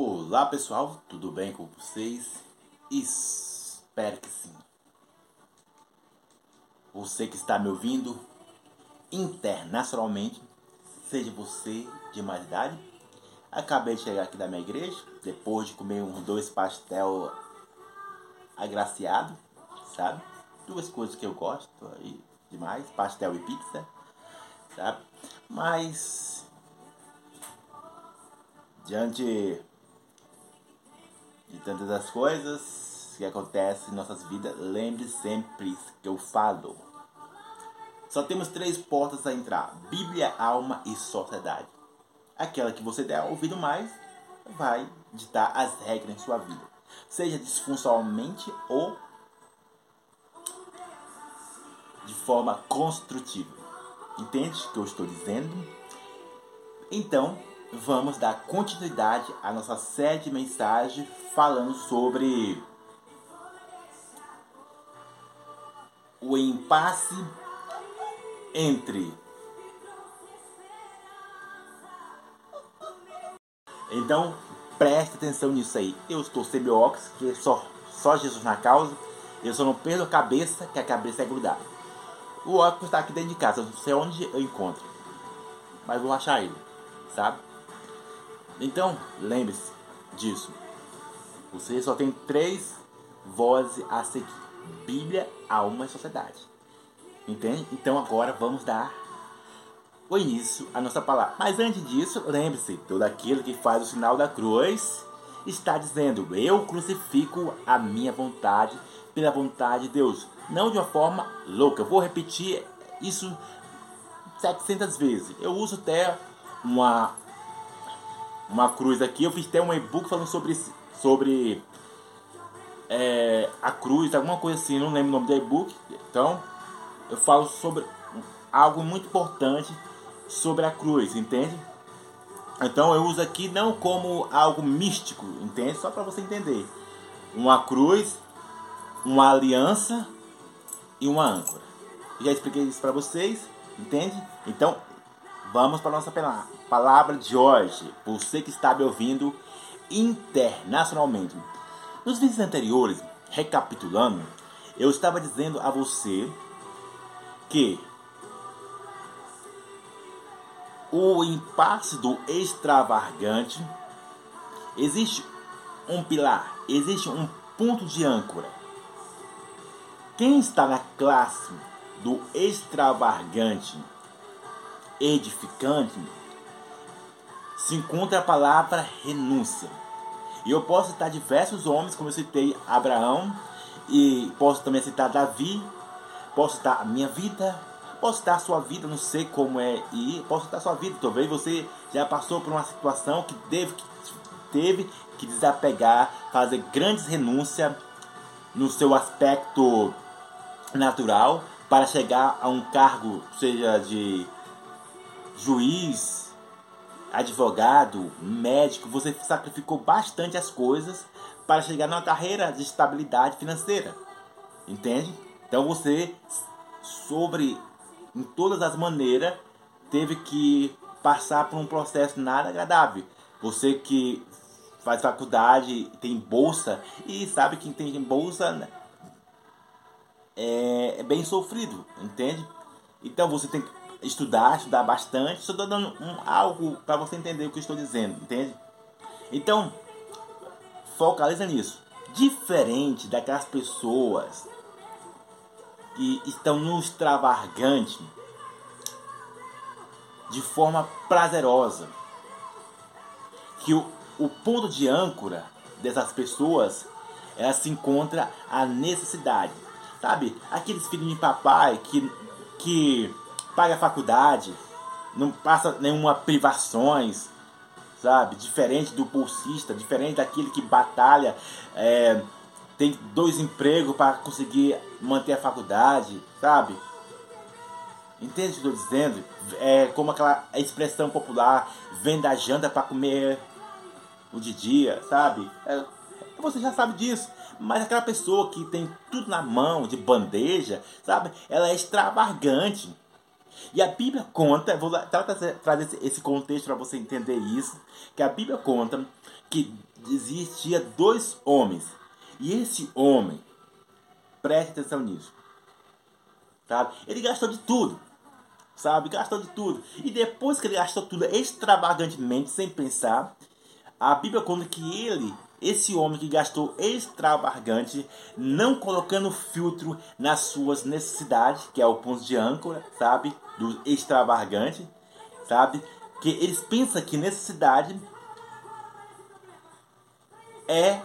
Olá pessoal, tudo bem com vocês? Espero que sim. Você que está me ouvindo internacionalmente, seja você de mais idade, acabei de chegar aqui da minha igreja, depois de comer uns dois pastel agraciado, sabe? Duas coisas que eu gosto demais, pastel e pizza, sabe? Mas diante de tantas as coisas que acontecem em nossas vidas, lembre sempre que eu falo. Só temos três portas a entrar: Bíblia, alma e sociedade. Aquela que você der ouvido mais vai ditar as regras em sua vida, seja disfuncionalmente ou de forma construtiva. Entende o que eu estou dizendo? Então, vamos dar continuidade à nossa série de mensagens falando sobre o impasse entre Então, preste atenção nisso aí. Eu estou sem óculos, que é só, só Jesus na causa. Eu só não perdo a cabeça, que a cabeça é grudada. O óculos está aqui dentro de casa, eu não sei onde eu encontro. Mas vou achar ele, sabe? Então, lembre-se disso. Você só tem três vozes a seguir: Bíblia, alma e sociedade. Entende? Então agora vamos dar o início à nossa palavra. Mas antes disso, lembre-se: todo aquele que faz o sinal da cruz está dizendo: Eu crucifico a minha vontade pela vontade de Deus. Não de uma forma louca. Eu vou repetir isso 700 vezes. Eu uso até uma uma cruz aqui. Eu fiz até um e-book falando sobre, sobre é, a cruz, alguma coisa assim, não lembro o nome do e-book. Então, eu falo sobre algo muito importante sobre a cruz, entende? Então eu uso aqui não como algo místico, entende? Só para você entender. Uma cruz, uma aliança e uma âncora. Já expliquei isso para vocês, entende? Então Vamos para a nossa palavra de hoje. Você que está me ouvindo internacionalmente. Nos vídeos anteriores, recapitulando, eu estava dizendo a você que o impasse do extravagante existe um pilar, existe um ponto de âncora. Quem está na classe do extravagante edificante, se encontra a palavra renúncia. E eu posso citar diversos homens, como eu citei Abraão, e posso também citar Davi, posso citar a minha vida, posso citar a sua vida, não sei como é, e posso citar a sua vida. Talvez você já passou por uma situação que teve que, teve que desapegar, fazer grandes renúncias no seu aspecto natural para chegar a um cargo, seja de juiz, advogado, médico, você sacrificou bastante as coisas para chegar numa carreira de estabilidade financeira. Entende? Então você, sobre, em todas as maneiras, teve que passar por um processo nada agradável. Você que faz faculdade, tem bolsa, e sabe que tem bolsa né, é, é bem sofrido, entende? Então você tem que estudar, estudar bastante. Estou dando um, algo para você entender o que estou dizendo, entende? Então, focaliza nisso. Diferente daquelas pessoas que estão no extravagante de forma prazerosa. Que o, o ponto de âncora dessas pessoas ela se encontra a necessidade. Sabe? Aqueles filhos de papai que, que paga a faculdade, não passa nenhuma privações, sabe? Diferente do bolsista, diferente daquele que batalha, é, tem dois empregos para conseguir manter a faculdade, sabe? Entende o que estou dizendo? É como aquela expressão popular, venda janta para comer o de dia, sabe? É, você já sabe disso. Mas aquela pessoa que tem tudo na mão, de bandeja, sabe? Ela é extravagante. E a Bíblia conta, vou trazer, esse contexto para você entender isso, que a Bíblia conta que existia dois homens. E esse homem, preste atenção nisso, sabe? Ele gastou de tudo, sabe? Gastou de tudo. E depois que ele gastou tudo extravagantemente, sem pensar, a Bíblia conta que ele esse homem que gastou extravagante, não colocando filtro nas suas necessidades, que é o ponto de âncora, sabe? Do extravagante, sabe? Que eles pensam que necessidade é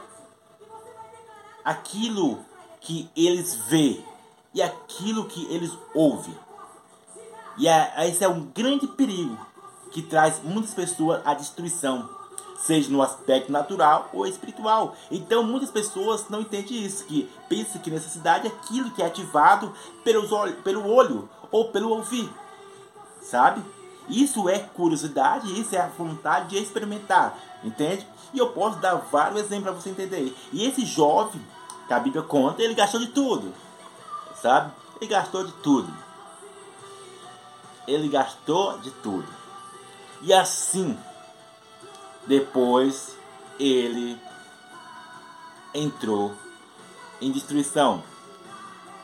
aquilo que eles vê e aquilo que eles ouvem. E é, esse é um grande perigo que traz muitas pessoas à destruição seja no aspecto natural ou espiritual. Então muitas pessoas não entendem isso, que pensam que necessidade é aquilo que é ativado pelos olho, pelo olho ou pelo ouvir, sabe? Isso é curiosidade, isso é a vontade de experimentar, entende? E eu posso dar vários exemplos para você entender. E esse jovem, que a Bíblia conta, ele gastou de tudo, sabe? Ele gastou de tudo. Ele gastou de tudo. E assim, depois ele entrou em destruição,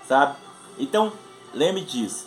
sabe? Então, lembre disso.